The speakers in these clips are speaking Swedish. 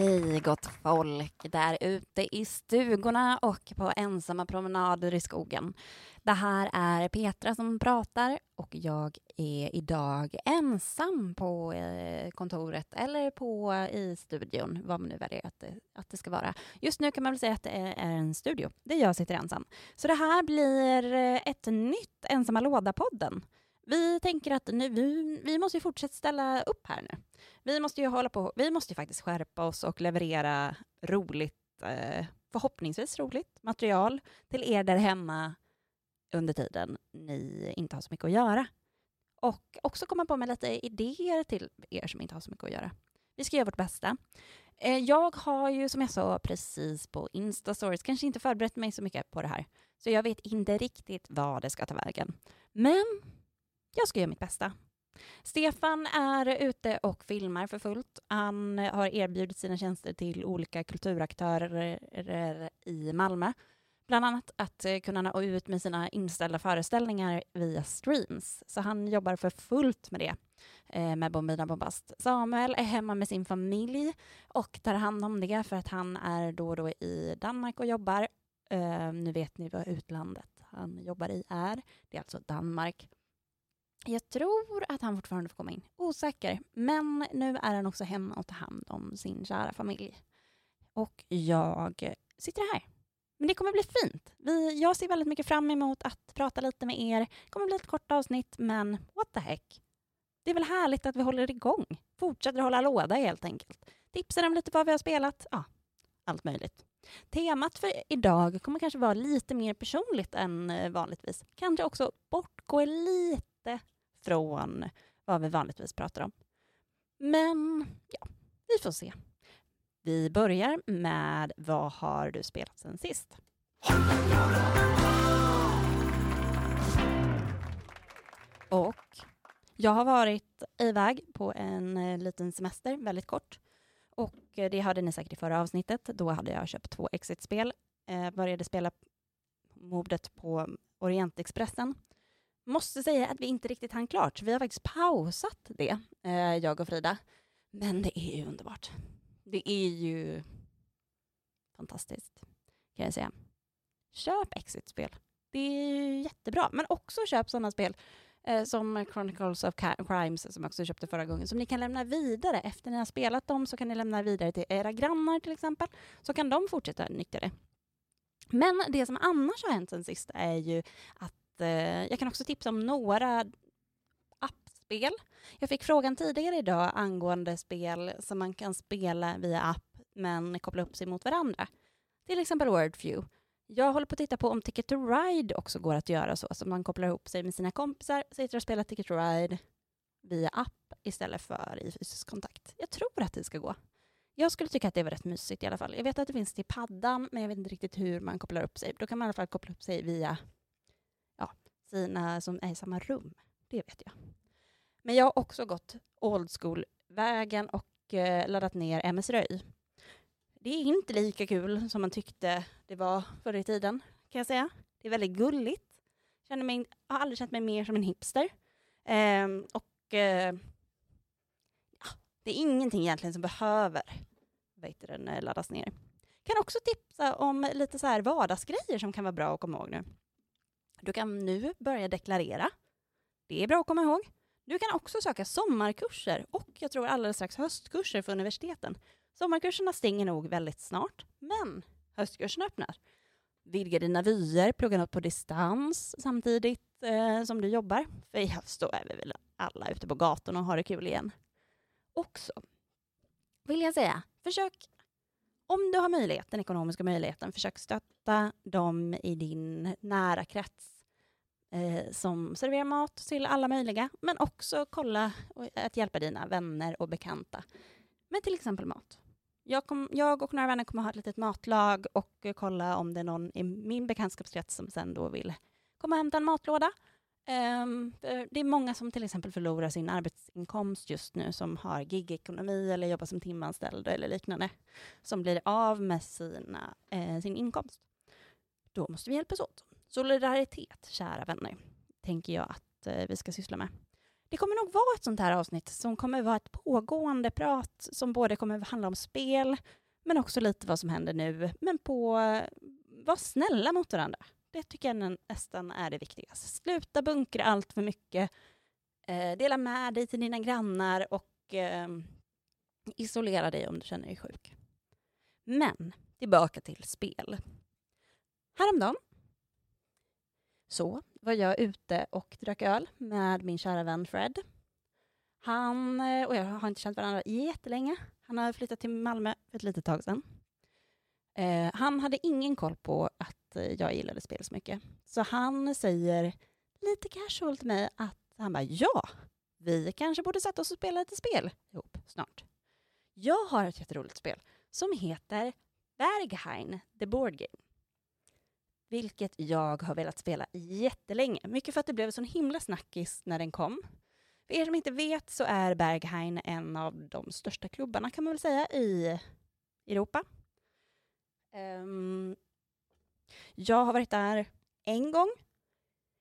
Hej gott folk där ute i stugorna och på ensamma promenader i skogen. Det här är Petra som pratar och jag är idag ensam på eh, kontoret eller på i studion, vad man nu väljer att det, att det ska vara. Just nu kan man väl säga att det är en studio där jag sitter ensam. Så det här blir eh, ett nytt Ensamma låda-podden. Vi tänker att nu, vi, vi måste fortsätta ställa upp här nu. Vi måste ju hålla på, vi måste ju faktiskt skärpa oss och leverera roligt, eh, förhoppningsvis roligt material till er där hemma under tiden ni inte har så mycket att göra. Och också komma på med lite idéer till er som inte har så mycket att göra. Vi ska göra vårt bästa. Eh, jag har ju, som jag sa precis på Insta-stories, kanske inte förberett mig så mycket på det här. Så jag vet inte riktigt vad det ska ta vägen. Men jag ska göra mitt bästa. Stefan är ute och filmar för fullt. Han har erbjudit sina tjänster till olika kulturaktörer i Malmö. Bland annat att kunna nå ut med sina inställda föreställningar via streams. Så han jobbar för fullt med det, eh, med Bombina Bombast. Samuel är hemma med sin familj och tar hand om det för att han är då och då i Danmark och jobbar. Eh, nu vet ni vad utlandet han jobbar i är. Det är alltså Danmark. Jag tror att han fortfarande får komma in. Osäker. Men nu är han också hemma och tar hand om sin kära familj. Och jag sitter här. Men det kommer bli fint. Vi, jag ser väldigt mycket fram emot att prata lite med er. Det kommer bli ett kort avsnitt, men what the heck. Det är väl härligt att vi håller igång. Fortsätter hålla låda helt enkelt. Tipsar om lite vad vi har spelat. Ja, allt möjligt. Temat för idag kommer kanske vara lite mer personligt än eh, vanligtvis. Kanske också bortgå lite lite från vad vi vanligtvis pratar om. Men ja, vi får se. Vi börjar med vad har du spelat sen sist? Och jag har varit iväg på en eh, liten semester, väldigt kort. Och eh, det hörde ni säkert i förra avsnittet. Då hade jag köpt två Exit-spel. Eh, började spela mordet på Orientexpressen Måste säga att vi inte riktigt hann klart. Vi har faktiskt pausat det, eh, jag och Frida. Men det är ju underbart. Det är ju fantastiskt, kan jag säga. Köp Exit-spel. Det är jättebra. Men också köp sådana spel eh, som Chronicles of Crimes, som jag också köpte förra gången, som ni kan lämna vidare. Efter ni har spelat dem så kan ni lämna vidare till era grannar till exempel, så kan de fortsätta nyttja det. Men det som annars har hänt sen sist är ju att eh, jag kan också tipsa om några appspel. Jag fick frågan tidigare idag angående spel som man kan spela via app men koppla upp sig mot varandra. Till exempel Wordview. Jag håller på att titta på om Ticket to Ride också går att göra så, så man kopplar ihop sig med sina kompisar, sitter och spelar Ticket to Ride via app istället för i fysisk kontakt. Jag tror att det ska gå. Jag skulle tycka att det var rätt mysigt i alla fall. Jag vet att det finns till paddan, men jag vet inte riktigt hur man kopplar upp sig. Då kan man i alla fall koppla upp sig via sina som är i samma rum. Det vet jag. Men jag har också gått old school-vägen och eh, laddat ner MS Röj. Det är inte lika kul som man tyckte det var förr i tiden, kan jag säga. Det är väldigt gulligt. Känner mig, har aldrig känt mig mer som en hipster. Eh, och eh, ja, det är ingenting egentligen som behöver vet den, laddas ner. Kan också tipsa om lite så här vardagsgrejer som kan vara bra att komma ihåg nu. Du kan nu börja deklarera. Det är bra att komma ihåg. Du kan också söka sommarkurser och jag tror alldeles strax höstkurser för universiteten. Sommarkurserna stänger nog väldigt snart, men höstkurserna öppnar. Vidga dina vyer, plugga något på distans samtidigt eh, som du jobbar. För i höst då är vi väl alla ute på gatorna och har det kul igen. Också vill jag säga, försök om du har möjlighet, den ekonomiska möjligheten, försök stötta dem i din nära krets eh, som serverar mat till alla möjliga, men också kolla eh, att hjälpa dina vänner och bekanta med till exempel mat. jag, kom, jag och några vänner kommer ha ett litet matlag och eh, kolla om det är någon i min bekantskapskrets som sen då vill komma och hämta en matlåda. Ehm, det är många som till exempel förlorar sin arbetsinkomst just nu som har gigekonomi eller jobbar som timanställd eller liknande som blir av med sina, eh, sin inkomst. Då måste vi hjälpas åt. Solidaritet, kära vänner, tänker jag att eh, vi ska syssla med. Det kommer nog vara ett sånt här avsnitt som kommer vara ett pågående prat som både kommer handla om spel men också lite vad som händer nu, men på var snälla mot varandra. Det tycker jag nästan är det viktigaste. Sluta bunkra allt för mycket. Eh, dela med dig till dina grannar och eh, isolera dig om du känner dig sjuk. Men tillbaka till spel. Häromdagen så var jag ute och drack öl med min kära vän Fred. Han eh, och jag har inte känt varandra jättelänge. Han har flyttat till Malmö för ett litet tag sedan. Eh, han hade ingen koll på att att eh, jag gillade spel så mycket. Så han säger lite casual till mig att han bara ja, vi kanske borde sätta oss och spela lite spel ihop snart. Jag har ett jätteroligt spel som heter Berghain, the board game. Vilket jag har velat spela jättelänge. Mycket för att det blev en sån himla snackis när den kom. För er som inte vet så är Berghain en av de största klubbarna kan man väl säga i Europa. Um, jag har varit där en gång.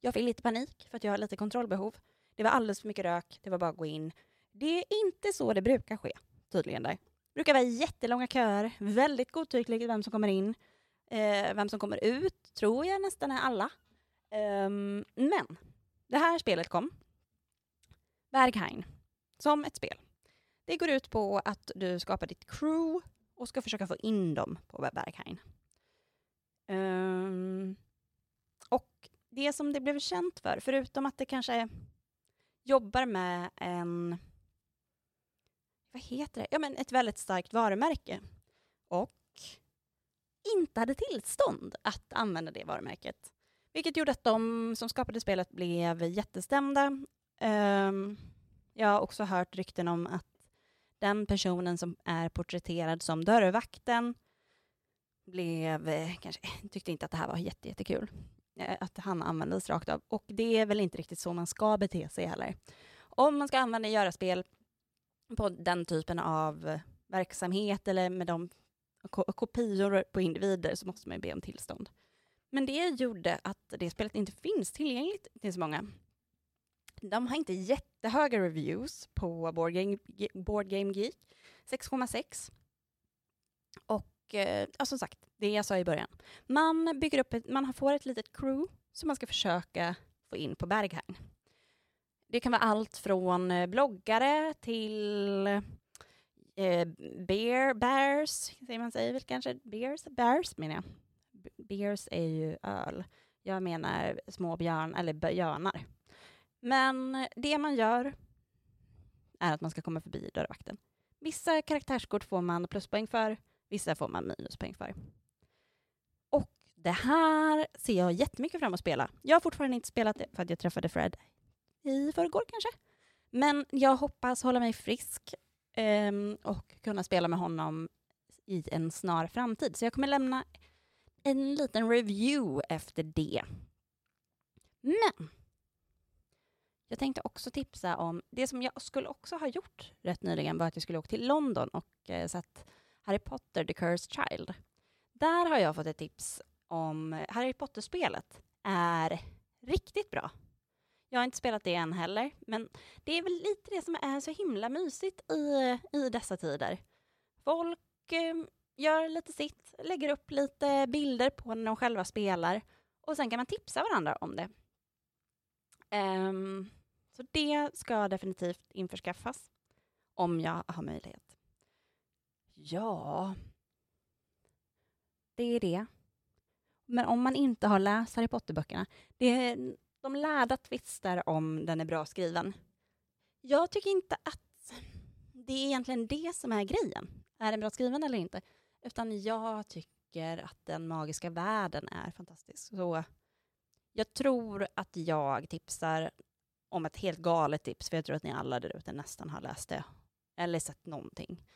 Jag fick lite panik för att jag har lite kontrollbehov. Det var alldeles för mycket rök, det var bara att gå in. Det är inte så det brukar ske, tydligen där. Det brukar vara jättelånga köer, väldigt godtyckligt vem som kommer in. Eh, vem som kommer ut tror jag nästan är alla. Um, men det här spelet kom. Berghain, som ett spel. Det går ut på att du skapar ditt crew och ska försöka få in dem på Berghain. Um, och det som det blev känt för, förutom att det kanske jobbar med en vad heter det? Ja, men ett väldigt starkt varumärke. Och inte hade tillstånd att använda det varumärket. Vilket gjorde att de som skapade spelet blev jättestämda. Um, jag har också hört rykten om att den personen som är porträtterad som dörrvakten blev, eh, kanske tyckte inte att det här var jätte, jättekul. Eh, att han användes rakt av. Och det är väl inte riktigt så man ska bete sig heller. Om man ska använda göra-spel på den typen av verksamhet eller med de kopior på individer så måste man ju be om tillstånd. Men det gjorde att det spelet inte finns tillgängligt till så många. De har inte jättehöga reviews på Board Game, Board Game Geek, 6,6. Och och ja, som sagt, det jag sa i början. Man bygger upp ett, man får ett litet crew som man ska försöka få in på Berghain. Det kan vara allt från eh, bloggare till eh, bear, bears, säger man säger väl kanske bears, bears menar jag. Bears är ju öl. Jag menar små björn, eller björnar. Men det man gör är att man ska komma förbi dörrvakten. Vissa karaktärskort får man pluspoäng för, vissa får man minuspoäng för. Och det här ser jag jättemycket fram emot att spela. Jag har fortfarande inte spelat det för att jag träffade Fred i förrgår kanske. Men jag hoppas hålla mig frisk um, och kunna spela med honom i en snar framtid. Så jag kommer lämna en liten review efter det. Men jag tänkte också tipsa om, det som jag skulle också ha gjort rätt nyligen var att jag skulle åka till London och eh, satt Harry Potter, The Cursed Child. Där har jag fått ett tips om Harry Potter-spelet är riktigt bra. Jag har inte spelat det än heller, men det är väl lite det som är så himla mysigt i, i dessa tider. Folk eh, gör lite sitt, lägger upp lite bilder på när de själva spelar och sen kan man tipsa varandra om det. Um, så det ska definitivt införskaffas om jag har möjlighet. Ja, det är det. Men om man inte har läst Harry Potter-böckerna, det är de lärda tvistar om den är bra skriven. Jag tycker inte att det är egentligen det som är grejen. Är den bra skriven eller inte? Utan jag tycker att den magiska världen är fantastisk. Så jag tror att jag tipsar om ett helt galet tips, för jag tror att ni alla där ute nästan har läst det, eller sett någonting.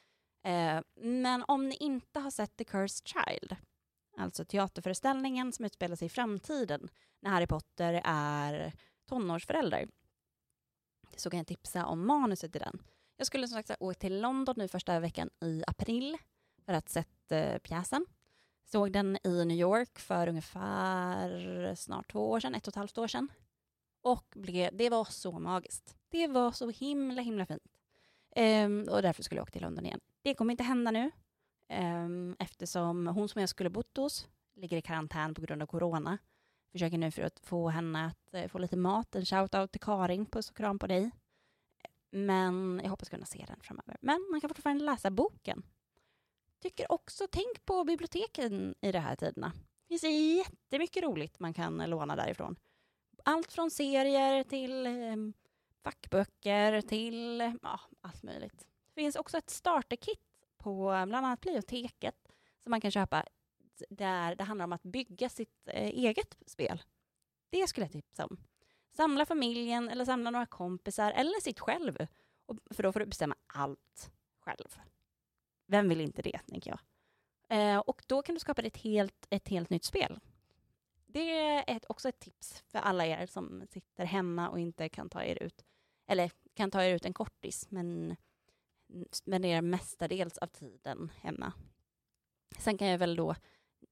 Eh, men om ni inte har sett The Cursed Child, alltså teaterföreställningen som utspelar sig i framtiden när Harry Potter är tonårsförälder, så kan jag tipsa om manuset till den. Jag skulle som sagt åka till London nu första veckan i april för att sett eh, pjäsen. Såg den i New York för ungefär snart två år sedan, ett och ett halvt år sedan. Och blev, det var så magiskt. Det var så himla, himla fint. Ehm, och därför skulle jag åka till London igen. Det kommer inte hända nu, um, eftersom hon som jag skulle bott hos ligger i karantän på grund av corona. Försöker nu för att få henne att uh, få lite mat. En shout-out till Karin, puss och kram på dig. Men jag hoppas kunna se den framöver. Men man kan fortfarande läsa boken. Tycker också, tänk på biblioteken i de här tiderna. Det finns jättemycket roligt man kan eh, låna därifrån. Allt från serier till um, fackböcker till ja, allt möjligt. Det finns också ett starterkit på bland annat biblioteket som man kan köpa där det handlar om att bygga sitt eh, eget spel. Det skulle jag tipsa om. Samla familjen eller samla några kompisar eller sitt själv. För då får du bestämma allt själv. Vem vill inte det, tänker jag. Eh, och då kan du skapa ett helt, ett helt nytt spel. Det är också ett tips för alla er som sitter hemma och inte kan ta er ut, eller kan ta er ut en kortis, men spenderar mestadels av tiden hemma. Sen kan jag väl då,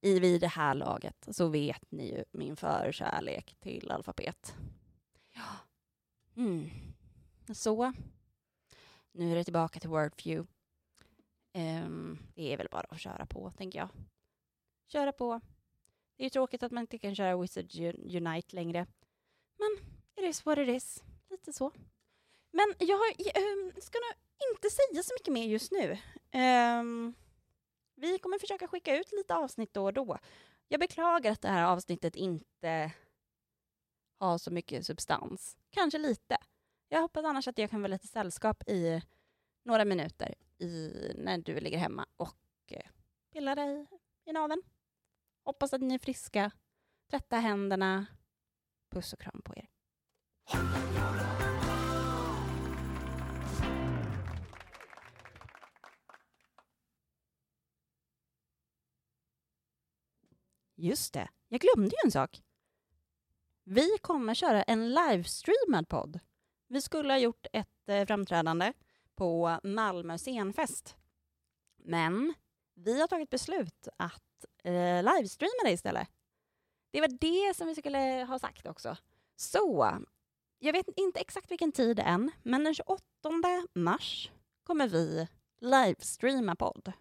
i vid det här laget, så vet ni ju min förkärlek till alfabet. Ja. Mm. Så. Nu är det tillbaka till Wordview. Um, det är väl bara att köra på, tänker jag. Köra på. Det är tråkigt att man inte kan köra Wizard Unite längre. Men it is what it is. Lite så. Men jag, um, ska nog inte säga så mycket mer just nu. Um, vi kommer försöka skicka ut lite avsnitt då och då. Jag beklagar att det här avsnittet inte har så mycket substans. Kanske lite. Jag hoppas annars att jag kan vara lite sällskap i några minuter i, när du ligger hemma och eh, pillar dig i naveln. Hoppas att ni är friska. Tvätta händerna. Puss och kram på er. Just det, jag glömde ju en sak. Vi kommer köra en livestreamad podd. Vi skulle ha gjort ett eh, framträdande på Malmö scenfest. Men vi har tagit beslut att eh, livestreama det istället. Det var det som vi skulle ha sagt också. Så, jag vet inte exakt vilken tid än, men den 28 mars kommer vi livestreama podd.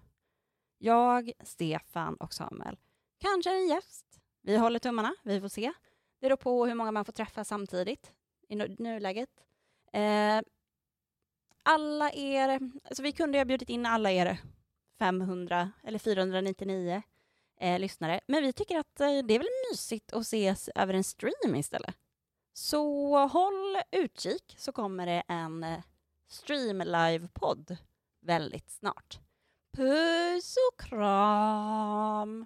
Jag, Stefan och Samuel. Kanske en gäst. Vi håller tummarna, vi får se. Det beror på hur många man får träffa samtidigt i nuläget. Eh, alla er, alltså vi kunde ha bjudit in alla er 500 eller 499 eh, lyssnare, men vi tycker att eh, det är väl mysigt att ses över en stream istället. Så håll utkik så kommer det en eh, stream live-podd väldigt snart. Puss och kram!